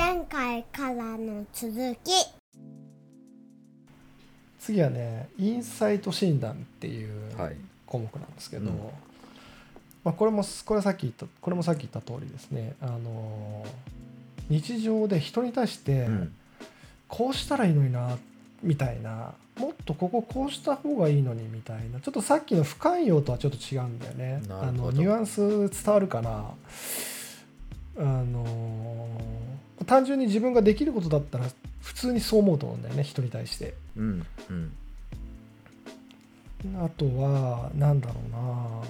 前回からの続き。次はねインサイト診断っていうはい。項目なんですけど、うん。まあ、これもこれはさっき言ったこれもさっき言った通りですねあの日常で人に対してうん。こうしたらいいのになみたいなもっとこここうした方がいいのにみたいなちょっとさっきの不寛容とはちょっと違うんだよね。あのニュアンス伝わるかな。あの単純に自分ができることだったら普通にそう思うと思うんだよね人に対して。うんうん。あとはなんだろうな。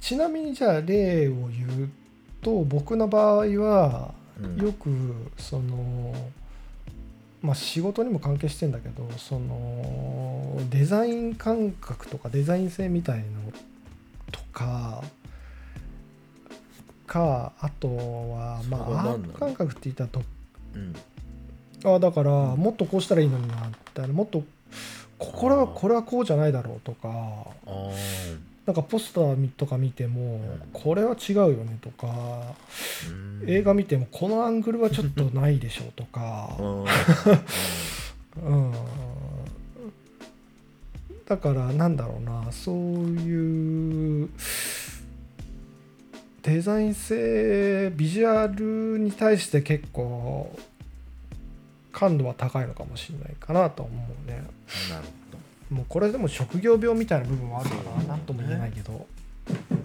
ちなみにじゃあ例を言うと僕の場合はうん。よくそのまあ仕事にも関係してんだけどそのデザイン感覚とかデザイン性みたいのとかかあとはまあアート感覚って言ったらとうん。あだからもっとこうしたらいいのになみたいなもっとここれはこれはこうじゃないだろうとかなんかポスターとか見てもん。これは違うよねとかうん。映画見てもこのアングルはちょっとないでしょうとか うん。うん。だからなんだろうなそういうデザイン性ビジュアルに対して結構感度は高いのかもしれないかなと思うね。なるほもうこれでも職業病みたいな部分はあるかなんとも言えないけど、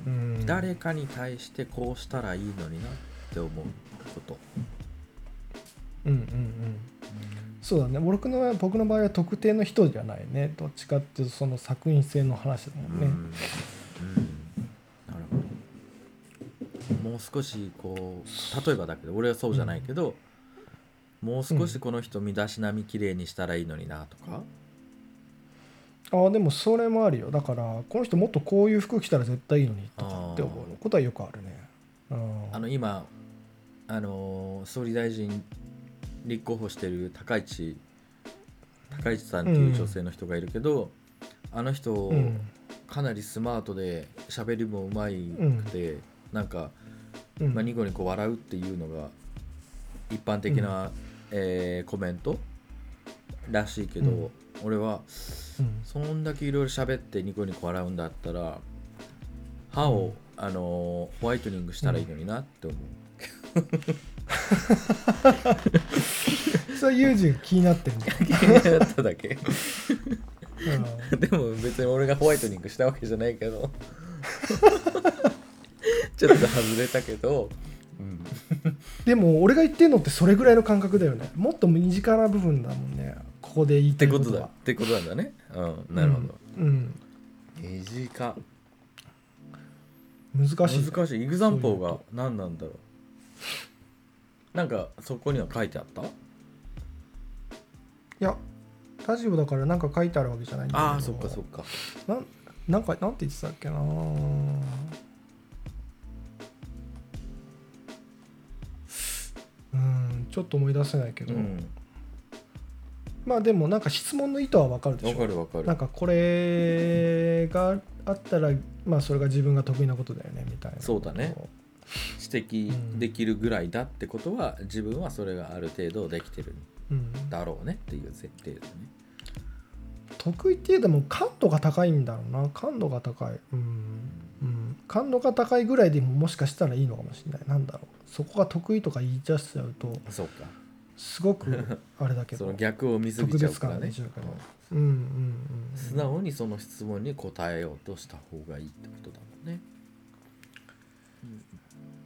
うん。ど誰かに対してこうしたらいいのになって思うこと。うんうんうん。そうだね。僕の僕の場合は特定の人じゃないね。どっちかっていうとその作品性の話だもんね、うんうんなるほどもう少しこう例えばだけど俺はそうじゃないけど、もう少しこの人身だしなみきれいにしたらいいのになとか、ああでもそれもあるよ。だからこの人もっとこういう服着たら絶対いいのにとかって思うことはよくあるね。うんあの今あのー総理大臣立候補してる高市高市さんっていう女性の人がいるけど、あの人、うん。かなりスマートで喋りもうまいくて、なんか、うん。まあ、ニコニコ笑うっていうのが一般的な、えーコメント？らしいけど、うん。俺はうん。そんだけいろいろ喋ってニコニコ笑うんだったら歯を、うん。あのーホワイトニングしたらいいのになって思う、それはユージが気になってるんだよ、気になっただけ。うん。でも別に俺がホワイトニングしたわけじゃないけどちょっと外れたけど、うん、でも俺が言ってんのってそれぐらいの感覚だよね。もっと身近な部分だもんね。ここで言いったていことだ。ってことなんだね。うん。なるほど、うん、うん。短難しい。ね、難しい。イグザンポーが何なんだろう。なんかそこには書いてあった？いやラジオだからなんか書いてあるわけじゃないんだけど。ああそっかそっか。なんなんかなんて言ってたっけなちょっと思い出せないけど、うん。まあでもなんか質問の意図はわかるでしわょかるわかる。なんかこれがあったらまあそれが自分が得意なことだよねみたいな。そうだね。指摘できるぐらいだってことは、自分はそれがある程度できてるうん。んだろうねっていう設定だね。得意っていうでも感度が高いんだろうな。感度が高い。うん、うん、感度が高いぐらいでももしかしたらいいのかもしれない。なんだろう。そこが得意とか言い出しちゃうとそうか。すごくあれだけ そどの逆を見すぎ特ちゃうから。ねんうんうん素直にその質問に答えようとした方がいいってことだもんね。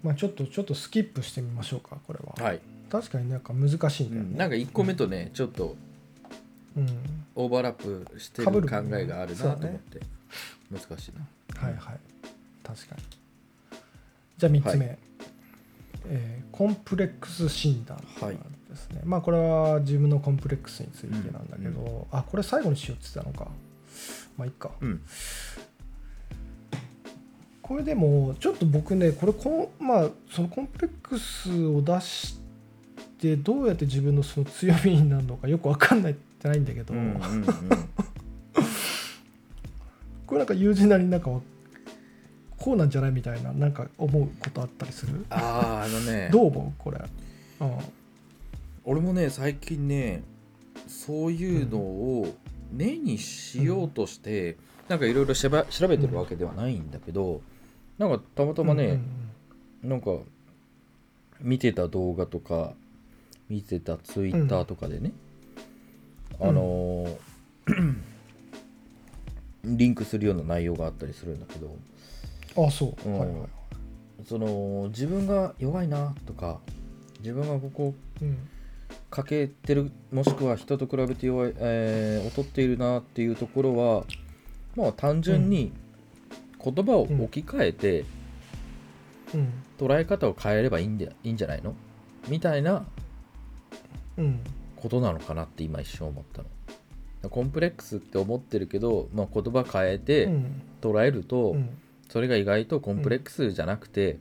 まあちょっとちょっとスキップしてみましょうかこれは、はい、確かになんか難しいんだよね、なんか1個目とねちょっとうん。オーバーラップしてる考えがあるなと思って、難しいな。はいはい確かに。じゃあ3つ目、えーコンプレックス診断はいですね、まあこれは自分のコンプレックスについてなんだけど、うん。あこれ最後にしようって言ってたのか。まあいいか。うん。これでもちょっと僕ねこれこんまあそのコンプレックスを出してどうやって自分のその強みになるのか よく分かんないってないんだけど、うんうんうん。これなんか友人なりになんかわこうなんじゃないみたいななんか思うことあったりする？あああのね。どう思う？これ、うん。俺もね最近ねそういうのを目にしようとして、なんかいろいろ調べ調べてるわけではないんだけど、なんかたまたまね、なんか見てた動画とか見てたツイッターとかでね、うん。あのー リンクするような内容があったりするんだけどうんあそう、うん。はいはいその自分が弱いなとか自分がここうん。欠けてるもしくは人と比べて弱い、えー劣っているなっていうところはまあ単純に言葉を置き換えてうん。捉え方を変えればいいんでいいんじゃないの？みたいなうん。ことなのかなって今一瞬思ったの。コンプレックスって思ってるけど、まあ、言葉変えうてん。捉えると、うんそれが意外とコンプレックスじゃなくて、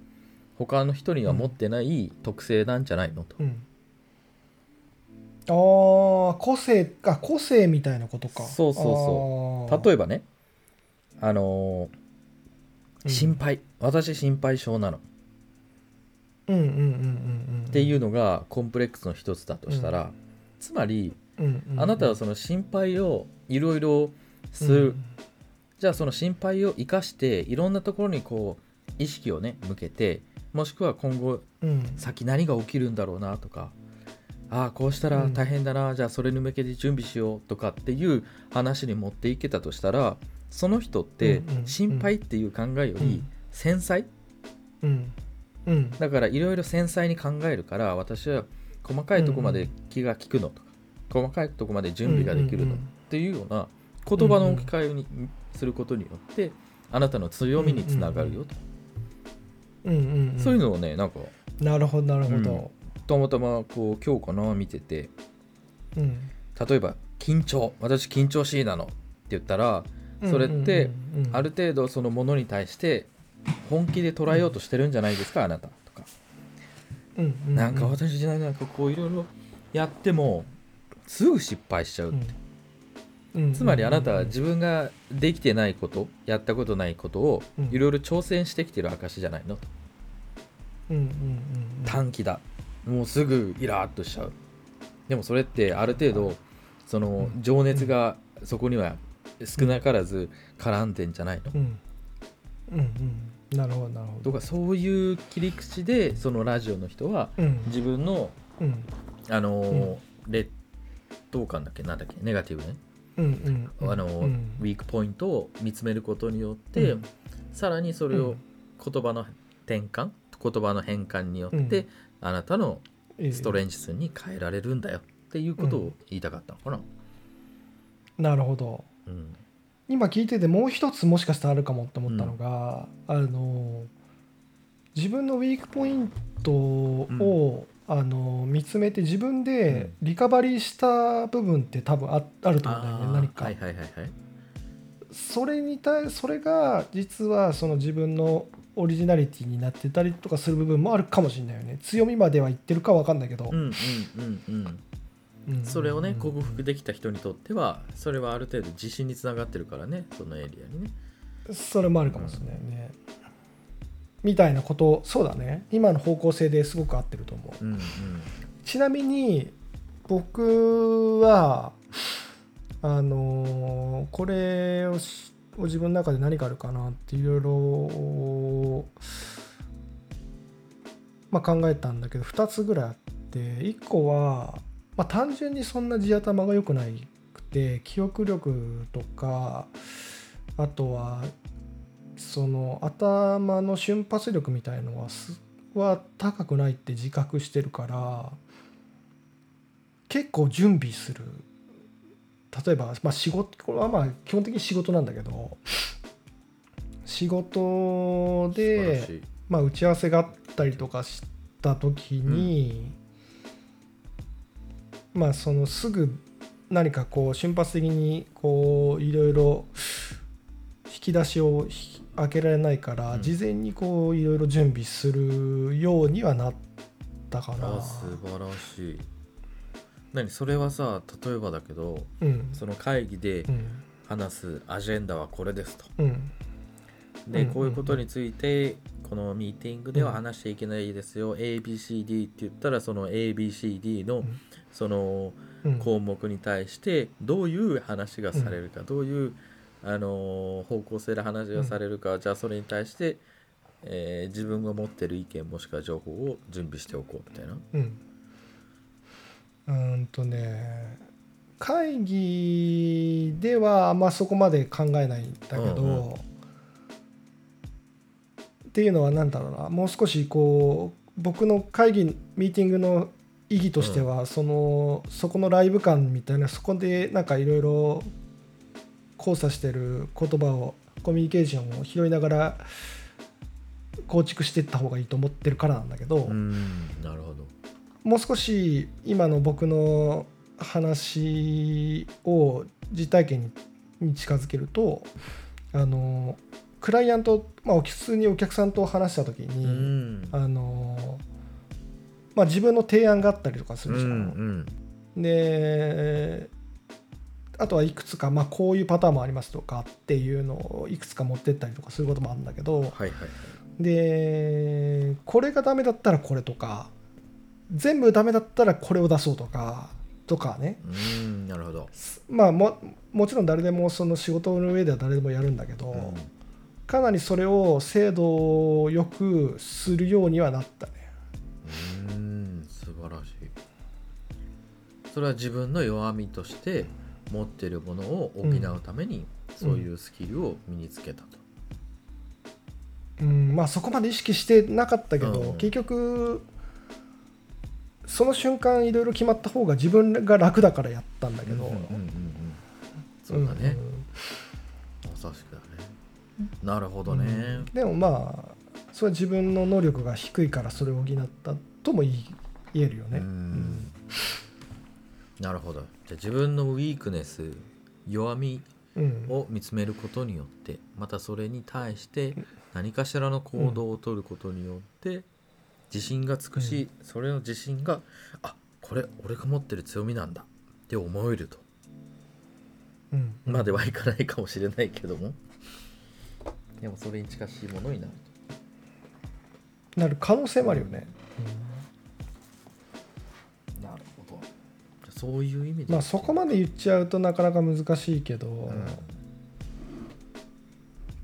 他の人には持ってない特性なんじゃないのと。うん。あー個性あ個性みたいなことか。そうそうそう。例例えばね、あのー心配。私心配性なの。うんうんうんうんうんっていうのがコンプレックスの一つだとしたら、つまりうんうんうん。あなたはその心配をいろいろする、じゃあその心配を生かしていろんなところにこう意識をね向けてもしくは今後うん。うん先何が起きるんだろうなとかああこうしたら大変だな、じゃあそれに向けて準備しようとかっていう話に持っていけたとしたらその人ってうんうん心配っていう考えよりうん。繊細？うん。うん。だからいろいろ繊細に考えるから私は細かいとこまで気が利くのとか細かいとこまで準備ができるのっていうような言葉の置き換えにすることによってあなたの強みにつながるよと、うんうんうんそういうのをねなんかなるほどなるほど。たまたまこう今日かな見てて。うん。例えば緊張。私緊張しいなのって言ったらそれってうんうん。うんある程度そのものに対して本気で捉えようとしてるんじゃないですかあなた。とか。うんうなんか私じゃないなんかこういろいろやってもすぐ失敗しちゃうって。うんつまりあなたは自分ができてないことやったことないことをうん。いろいろ挑戦してきてる証じゃないの。とうんうんうんうん。短期だ。もうすぐイラーっとしちゃう。でもそれってある程度その情熱がそこには少なからず絡んでんじゃないの。うん。うんうん。なるほどなるほど。とかそういう切り口でそのラジオの人はうん。自分のうん。あのー劣等感だっけ？なんだっけ？ネガティブねうんうん。あのーうん。ウィークポイントを見つめることによって、うん。さらにそれを言葉の転換言葉の変換によって、うん。あなたのうんストレンジスに変えられるんだよっていうことを言いたかったのかな。なるほど。うん。今聞いててもう一つもしかしたらあるかもって思ったのが、あの自分のウィークポイントを、あの見つめて自分でリカバリーした部分って多分ああると思うんだよね何か、はいはいはいはい。それに対それが実はその自分のオリジナリティになってたりとかする部分もあるかもしれないよね。強みまでは言ってるかわかんないけど、うんうんうんうん。うん。それをね克服できた人にとってはそれはある程度自信につながってるからねそのエリアにね。それもあるかもしれないね、みたいなことそうだね。今の方向性ですごく合ってると思う。うんうん。ちなみに僕はあのーこれを自分の中で何かあるかなっていろいろ、まあ、考えたんだけど2つぐらいあって1個は、まあ、単純にそんな地頭が良くないくて記憶力とかあとはその頭の瞬発力みたいのはすは高くないって自覚してるから結構準備する例えば、まあ、仕事これはまあ基本的に仕事なんだけど仕事で。まあ、打ち合わせがあったりとかした時に、まあそのすぐ何かこう瞬発的にこういろいろ引き出しをひ開けられないから、うん。事前にこういろいろ準備するようにはなったかな。あ。素晴らしい。何それはさ例えばだけどうん。その会議でうん。話すアジェンダはこれですと。うん。で、うんこういうことについてこのミーティングでは話しちゃいけないですよ、ABCD って言ったらその ABCD のん。そのうん。項目に対してどういう話がされるか、どういうあの方向性で話がされるか、じゃあそれに対して、えー自分が持ってる意見もしくは情報を準備しておこうみたいな。うん。うーんとね会議ではあんまそこまで考えないんだけど、うんうっていうのは何だろうな。もう少しこう僕の会議ミーティングの意義としては、そのそこのライブ感みたいなそこでなんかいろいろ交差してる言葉をコミュニケーションを拾いながら構築していった方がいいと思ってるからなんだけど、うんなるほど。もう少し今の僕の話を実体験にに近づけるとあのクライアント、まあ、普通にお客さんと話した時うに、んあのまあ、自分の提案があったりとかするじゃん。うんであとはいくつか、まあ、こういうパターンもありますとかっていうのをいくつか持ってったりとかすることもあるんだけど、はいはいはい。でこれがダメだったらこれとか全部ダメだったらこれを出そうとかとかねうんなるほど。まあももちろん誰でもその仕事の上では誰でもやるんだけど、うんかなりそれを精度よくするようにはなったねうん素晴らしいそれは自分の弱みとして持ってるものを補うために、そういうスキルを身につけたと、うん。まあそこまで意識してなかったけど、うん。結局その瞬間いろいろ決まった方が自分が楽だからやったんだけど、うんうんうんうんそうだね、ん。まさしくだね。なるほどね、うん。でもまあそれは自分の能力が低いからそれを補ったとも言えるよね。うん。なるほどじゃあ自分のウィークネス弱みうん。を見つめることによってまたそれに対して何かしらの行動をとることによって自信がつくし、それの自信があこれ俺が持ってる強みなんだって思えると。うん。まではいかないかもしれないけども。でもそれに近しいものになるなる可能性もあるよね。となそういう意味で。まあそこまで言っちゃうとなかなか難しいけど、うん。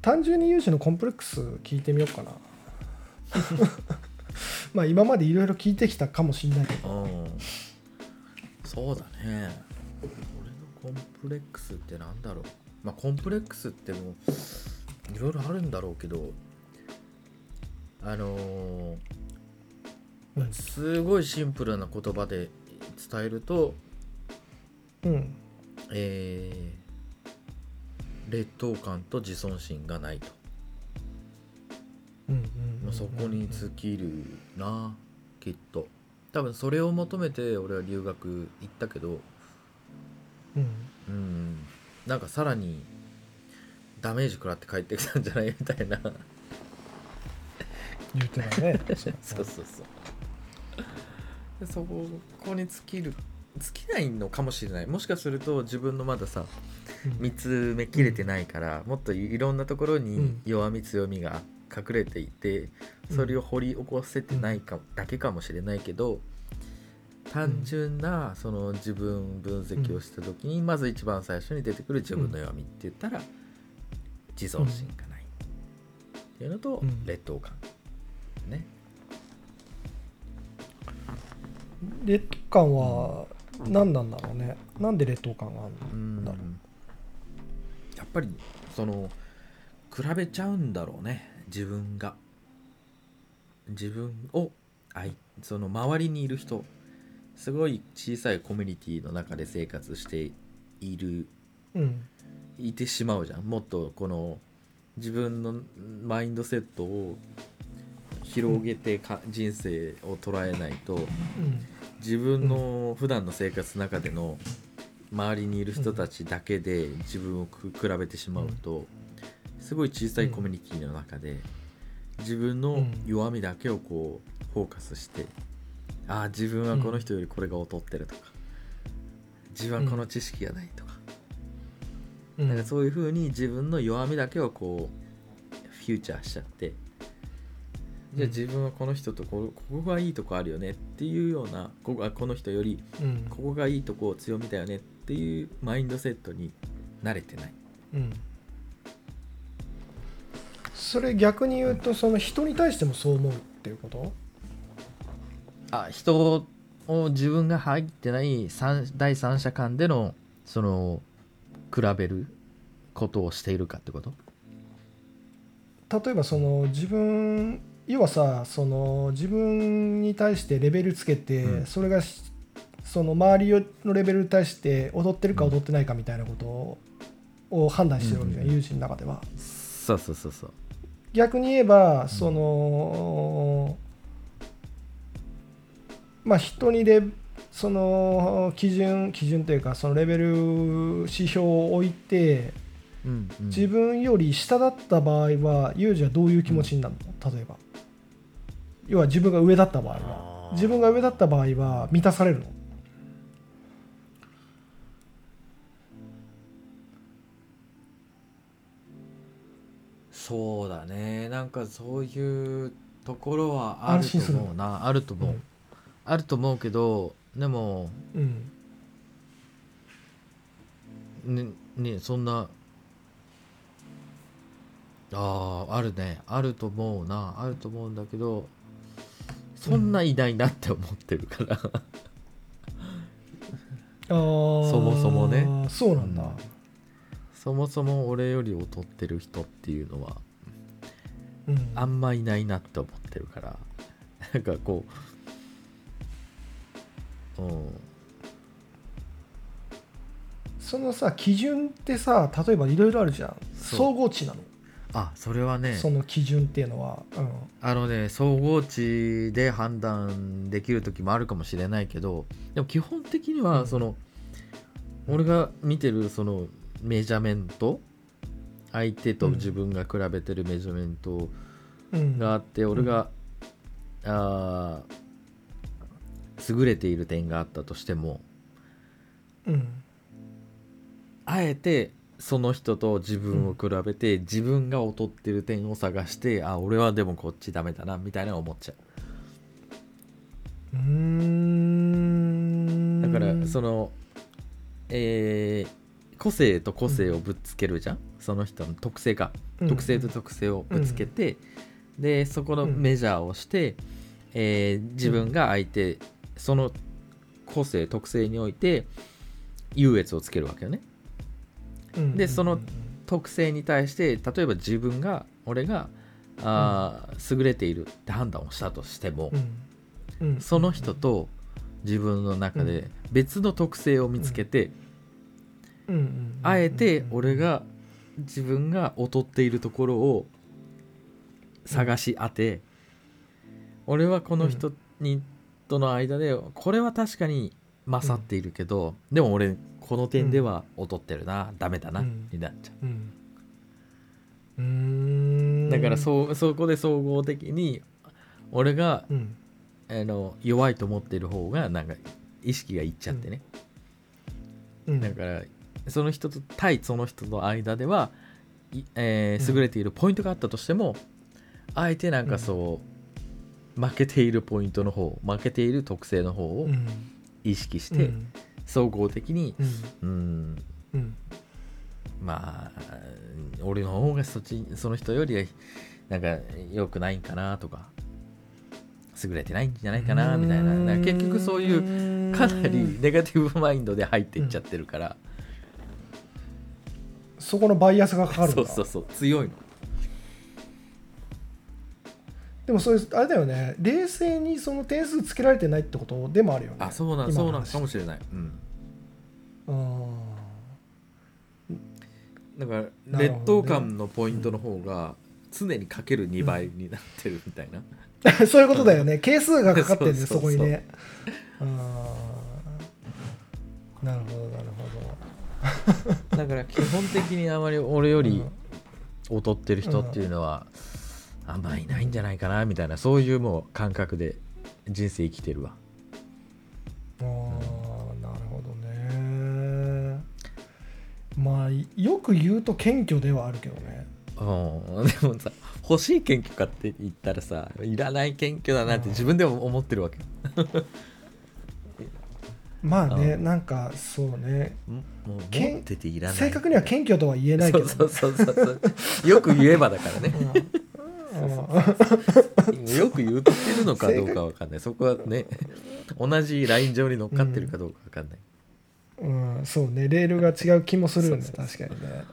単純に有事のコンプレックス聞いてみようかな。まあ今までいろいろ聞いてきたかもしれないけど、うん。そうだね。俺のコンプレックスってなんだろう。まあコンプレックスってもういろいろあるんだろうけど。あのーうんすごいシンプルな言葉で伝えるとうん。えー劣等感と自尊心がないと、うんそこに尽きるなきっと。多分それを求めて俺は留学行ったけどうん。うん。なんかさらにダメージ食らって帰ってきたんじゃない？みたいな。言ってたね。そうそうそうでそこに尽きる尽きないのかもしれない。もしかすると自分のまださうん。見つめきれてないから、もっといろんなところにうん。弱み強みが隠れていて、うん。それを掘り起こせてないか、だけかもしれないけど単純なその自分分析をした時に、まず一番最初に出てくる自分の弱みって言ったら自尊心がない。っていうのとうん。劣等感。ね。劣等感は何なんだろうね。なんで劣等感があるうんんだろやっぱりその比べちゃうんだろうね。自分が。自分をあいその周りにいる人。すごい小さいコミュニティの中で生活している。う。うん。いてしまうじゃん。もっとこの自分のマインドセットを広げてか、人生を捉えないと。うん自分の普段の生活の中での周りにいる人たちだけで自分をく比べてしまうとすごい小さいコミュニティの中で自分の弱みだけをこうフォーカスしてああ自分はこの人よりこれが劣ってるとか自分はこの知識がないとかうん。なんかそういう風に自分の弱みだけをこうフューチャーしちゃってじゃあ自分はこの人とこここがいいとこあるよねっていうようなここあこの人よりうん。ここがいいとこを強みだよねっていうマインドセットに慣れてない。うん。それ逆に言うとその人に対してもそう思うっていうこと？あ人を自分が入ってない三第三者間でのその比べることをしているかってこと？例えばその自分要はさその自分に対してレベルつけて、うん。それがしその周りのレベルに対して踊ってるか踊ってないかみたいなことをを判断してるわけじゃん、うん友人の中では。そうそうそうそう。逆に言えばその、まあ人にレその基準基準というかそのレベル指標を置いてうんうん。自分より下だった場合はユージはどういう気持ちになるの？例えば要は自分が上だった場合は。自分が上だった場合は満たされるの。そうだね。なんかそういうところはあると思うな。あると思う、うん。あると思うけどでもうん。ねねそんなあーあるね。あると思うな。あると思うんだけどそんないないなって思ってるから、そもそもね。そうなんだ、そもそも俺より劣ってる人っていうのはうん。あんまいないなって思ってるから。なんかこううん。そのさ基準ってさ例えばいろいろあるじゃん。総合値なのあそれはねその基準っていうのは、うん、あのね総合値で判断できる時もあるかもしれないけどでも基本的にうん。はその、俺が見てるそのメジャーメント相手と自分が比べてるメジャーメントうん。があって、俺が、あー優れている点があったとしてもうん。あえてその人と自分を比べて、自分が劣ってる点を探してあ俺はでもこっちダメだなみたいな思っちゃう。うーん。だからそのえー個性と個性をぶつけるじゃん、その人の特性か、うん。特性と特性をぶつけて、でそこのメジャーをして、えー自分が相手、その個性特性において優越をつけるわけよね。うんでその特性に対して例えば自分が俺があー優れているって判断をしたとしても、うん。うん。その人と自分の中で別の特性を見つけて、うん。うんあえて俺が自分が劣っているところを探し当て、俺はこの人にとの間でこれは確かに勝っているけど、でも俺この点では劣ってるな、ダメだな、うん。になっちゃう。ん。うーん。うだからそうそこで総合的に俺がうん。あの弱いと思っている方がなんか意識がいっちゃってね、うん。だからその人と対その人の間では、いえーうん。優れているポイントがあったとしても、あえてなんかそう、負けているポイントの方負けている特性の方をうん意識して、うん。総合的にうん。うん。うん。まあ俺の方がそっちその人よりなんか良くないんかなとか優れてないんじゃないかなみたいな。結局そういうかなりネガティブマインドで入っていっちゃってるから、そこのバイアスがかかるんだそうそうそう。強いのでもそれあれだよね。冷静にその点数つけられてないってことでもあるよね。あそうなんそうなんかもしれない、うん、あだから劣等感のポイントの方が常にかける2倍になってるみたいな、ー そういうことだよね。係数がかかってるん。でそこにね。あー。なるほどなるほだから基本的にあまり俺より劣ってる人っていうのはあんまいないんじゃないかなみたいなそういうもう感覚で人生生きてるわ。どあーなるほどね。まあよく言うと謙虚ではあるけどね。うん。でもさ欲しい謙虚かって言ったらさいらない謙虚だなって自分でも思ってるわけ。まあね、うなんかそうね。もうってていらない。正確には謙虚とは言えないけどね、そうそうそうそう。よく言えばだからね。うん よく言ってるのかどうかわかんない。そこはね同じライン上に乗っかってるかどうかわかんない、うん、うんそうね。レールが違う気もするよね。確かにね、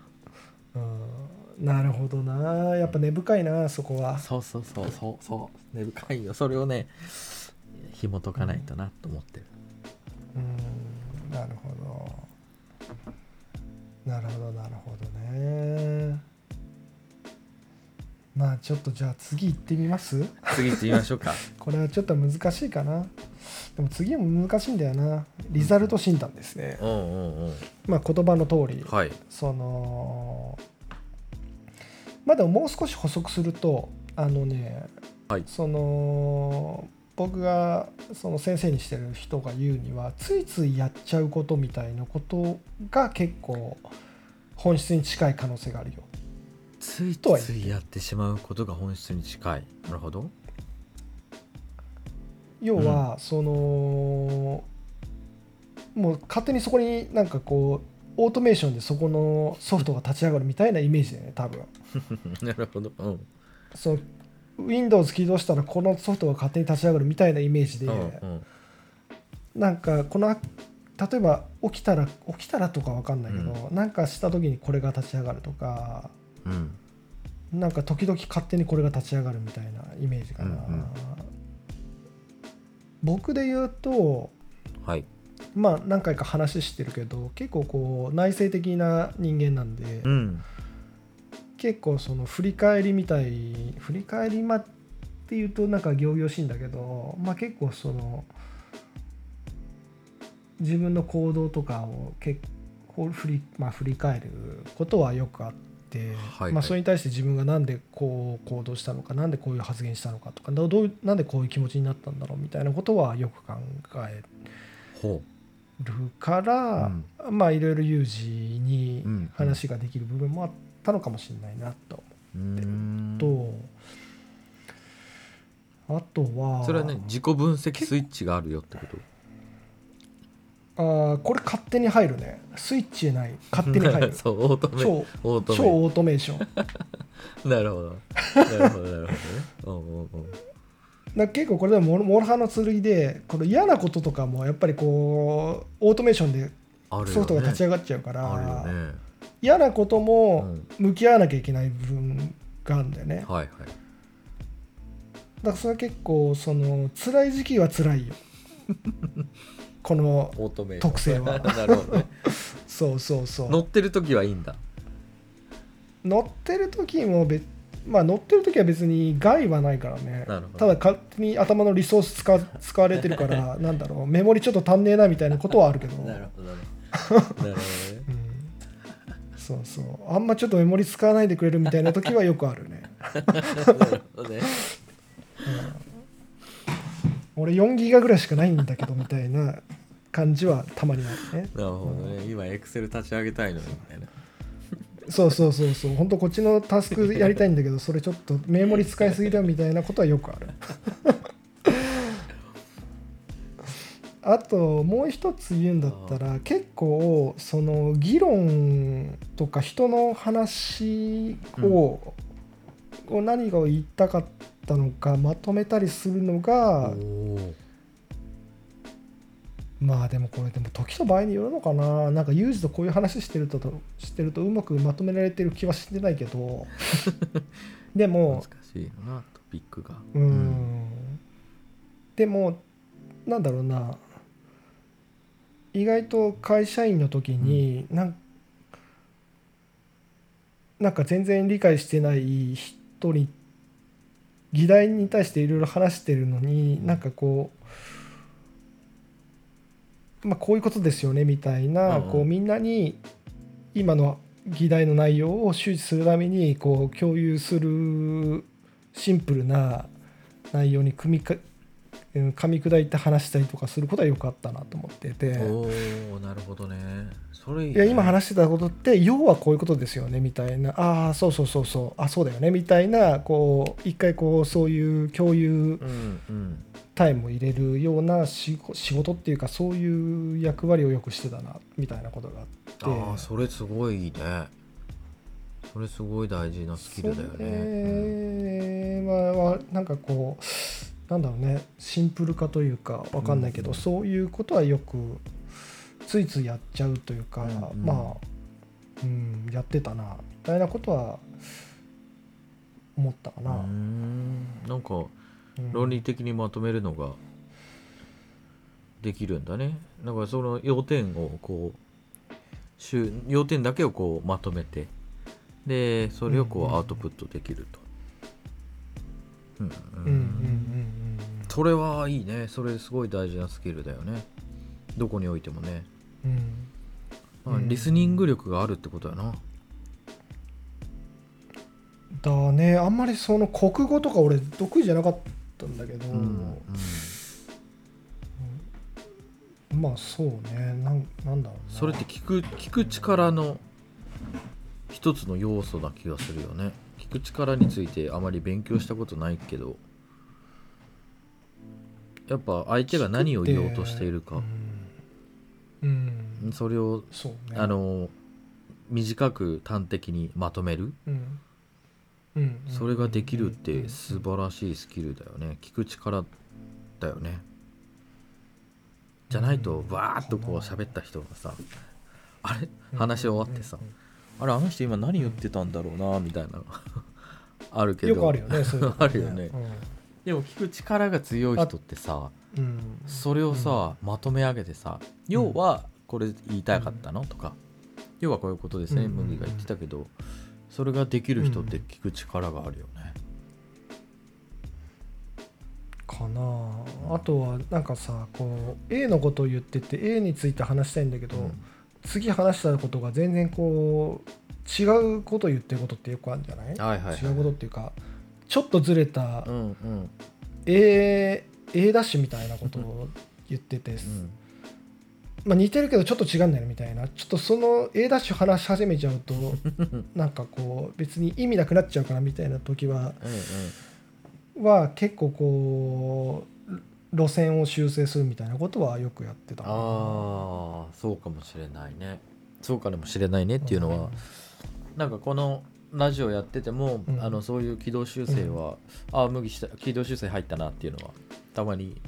うん、なるほどな。やっぱ根深いなそこは。そうそうそうそうそう。根深いよ。それをね紐解かないとなと思ってる。うんなるほど。なるほどなるほどねまあちょっとじゃあ次行ってみます？次行ってみましょうか。これはちょっと難しいかな。でも次も難しいんだよな。リザルト診断ですね。うんうんうん。まあ言葉の通りはい。そのまあでももう少し補足するとあのね、はい。その僕がその先生にしてる人が言うにはついついやっちゃうことみたいなことが結構本質に近い可能性があるよ。ついついやってしまうことが本質に近い。なるほど。要は、そのもう勝手にそこになんかこうオートメーションでそこのソフトが立ち上がるみたいなイメージだよね多分。なるほど。うん。その Windows 起動したらこのソフトが勝手に立ち上がるみたいなイメージで、うんうん。なんかこの例えば起きたら起きたらとかわかんないけど、なんかした時にこれが立ち上がるとかうん。なんか時々勝手にこれが立ち上がるみたいなイメージかな、うんうん。僕で言うとはい。まあ何回か話してるけど結構こう内省的な人間なんで、うん。結構その振り返りみたい振り返りまっていうとなんか仰々しいんだけど、まあ、結構その自分の行動とかを結構振り,、まあ、振り返ることはよくあって、はいまあ、それに対して自分がなんでこう行動したのかなんでこういう発言したのかとかどうどうなんでこういう気持ちになったんだろうみたいなことはよく考えほるから、まあいろいろ有事にうん話ができる部分もあったのかもしれないなと。ううーん。と、あとはそれはね自己分析スイッチがあるよってこと？あーこれ勝手に入るね。スイッチない。勝手に入る。そうオートメ超オートメ超オートメーション。なるほど。なるほどなるほどね。結構これでもモロ諸刃の剣でこの嫌なこととかもやっぱりこうオートメーションでソフトが立ち上がっちゃうから、あるよね。嫌なことうもん。向き合わなきゃいけない部分があるんだよね、はいはい。だからそれは結構その辛い時期は辛いよ この特性は。なるほどね。そうそうそう。乗ってる時はいいんだ。乗ってる時も別まあ乗ってる時は別に害はないからね。ただ勝手に頭のリソース使 使われてるからなんだろうメモリちょっと足んねえなみたいなことはあるけど。なるほどねなるほどね。うん、そうそう。あんまちょっとメモリ使わないでくれるみたいな時はよくあるね。なるほどね俺4ギガぐらいしかないんだけどみたいな感じはたまにあるね。なるほどね。今エクセル立ち上げたいのにみたいな。そうそうそうそう。本当こっちのタスクやりたいんだけどそれちょっとメモリ使いすぎだみたいなことはよくある。あともう一つ言うんだったら結構その議論とか人の話を、を何が言いたかったのかまとめたりするのがまあでもこれでも時と場合によるのかな。なんかユージとこういう話してるとしてるとうまくまとめられてる気はしてないけど。でも難しいよなトピックが。うん。でもなんだろうな。意外と会社員の時になんなんか全然理解してない人に議題に対していろいろ話してるのになんかこう、まあ、こういうことですよねみたいな、こうみんなに今の議題の内容を周知するためにこう共有するシンプルな内容に組み噛み砕いて話したりとかすることはよくあったなと思ってて。おおなるほどね。それいい,、いや今話してたことって要はこういうことですよねみたいな。ああそうそうそうそう。あそうだよねみたいなこう一回こうそういう共有タイムを入れるような仕仕事っていうかそういう役割をよくしてたなみたいなことがあって。ああそれすごいね。それすごい大事なスキルだよそね、れははなんかこうなんだろうねシンプル化というかわかんないけど、うんそういうことはよくついついやっちゃうというか、うんうん。まあ、うん、やってたなみたいなことは思ったかうな。ん。なんかうん。論理的にまとめるのができるんだね。だからその要点をこう週要点だけをこうまとめてでそれをこうアウトプットできると、それはいいね。それすごい大事なスキルだよね。どこにおいてもね、うん。まあうん。リスニング力があるってことやな。だね。あんまりその国語とか俺得意じゃなかったんだけど、うん。まあそうね。なんなんだろうな。それって聞く聞く力の一つの要素な気がするよね聞く力についてあまり勉強したことないけどやっぱ相手が何を言おうとしているか。うん、うん。それをそうね。あの短く端的にまとめる。うん。うん。それができるっうん。て素晴らしいスキルだよね。聞く力だよね。じゃないとバーッとこう喋った人がさあれ？話終わってさあれあの人今何言ってたんだろうなみたいな。あるけど。よくあるよね そういうのあるよね。でも聞く力が強い人ってさうんうん。それをさ、まとめ上げてさ要はこれ言いたかったの？とか。要はこういうことですねうん麦が言ってたけど。それができる人って聞く力があるよね。かな。あとはなんかさこう A のことを言ってて A について話したいんだけど、うん次話したことが全然こう違うことを言ってることってよくあるんじゃない、はいはい、はい、違うことっていうかちょっとずれたうんうん。A, A ダッシュみたいなことを言ってて、うん。まあ、似てるけどちょっと違うんだよねみたいな。ちょっとその A ダッシュ話し始めちゃうと なんかこう別に意味なくなっちゃうかなみたいな時はうん。は結構こう路線を修正するみたいなことはよくやってた。なああそうかもしれないね。そうかもしれないねっていうのは、なんかこのラジオやってても、うん。あのそういう軌道修正は、ああ麦した軌道修正入ったなっていうのはたまに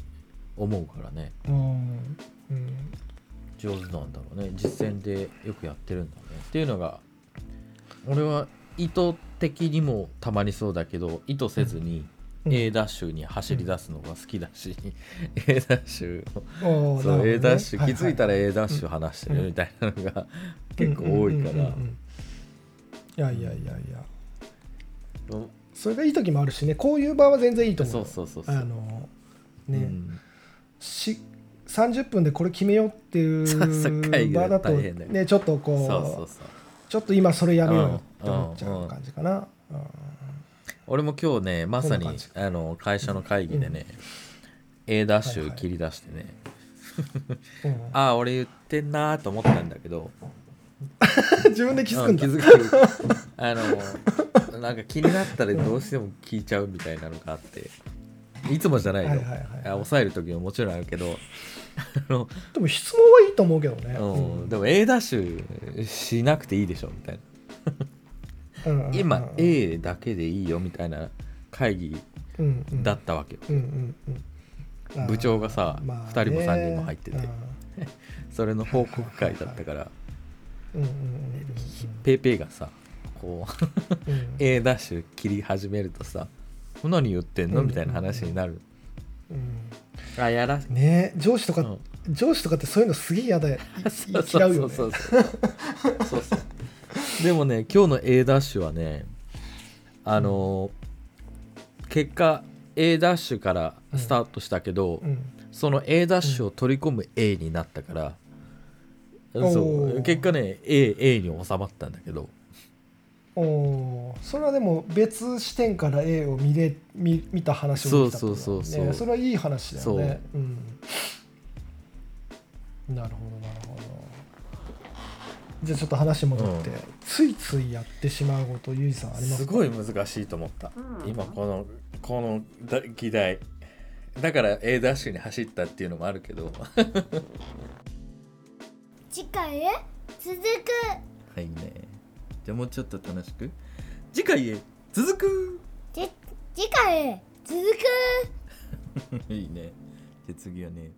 思うからね。うん、うん。上手なんだろうね。実践でよくやってるんだね。っていうのが俺は意図的にもたまにそうだけど意図せずにうん A ダッシュに走り出すのが好きだし、A ダッシュそう、A ダッシュ気づいたらは A ダッシュ話してるみたいなのが 結構多いから。いやいやいやいや。それがいい時もあるしね。こういう場は全然いいと思う。そうそうそうそう。あのね、うん。し30分でこれ決めようっていそう 場だとねちょっとこうそうそうそう。ちょっと今それやめようよって思っちゃう感じかな、うん俺も今日ねまさにあの会社の会議でね、A ダッシュ切り出してね、うん ああ俺言ってんなーと思ったんだけど。自分で気づくんだ、うん気づく。あのなんか気になったらどうしても聞いちゃうみたいなのがあって。いつもじゃないよ、はいはいはいあ抑える時ももちろんあるけど。でも質問はいいと思うけどね、うん、でも A ダッシュしなくていいでしょみたいなうんうんうん今 A だけでいいよみたいな会議だったわけよ、うんうんうん部長がさまあね。2人も3人も入ってて。うん。それの報告会だったからペーペーがさこう A ダッシュ切り始めるとさ何言ってんの？うん。みたいな話になる、うん。あやらね上司とか、うん。上司とかってそういうのすげえ嫌だよそう嫌うよねそう。そうそうそうそう でもね今日の A ダッシュはねあのー結果 A ダッシュからスタートしたけど、うんその A ダッシュを取り込む A になったから、うん。そう結果ね A, A に収まったんだけど。おー。それはでも別視点から A を見れ見見た話を見たってことだそうそうそうそう。ねそれはいい話だよね。うん。なるほどなるほどじゃあちょっと話戻って、うん。ついついやってしまうことゆいさんありますか？すごい難しいと思った。今このこのだ議題。だから A ダッシュに走ったっていうのもあるけど。次回へ？続く。はいね。じゃあもうちょっと楽しく。次回へ？続く。じ次回へ？続く。いいね。じゃあ次はね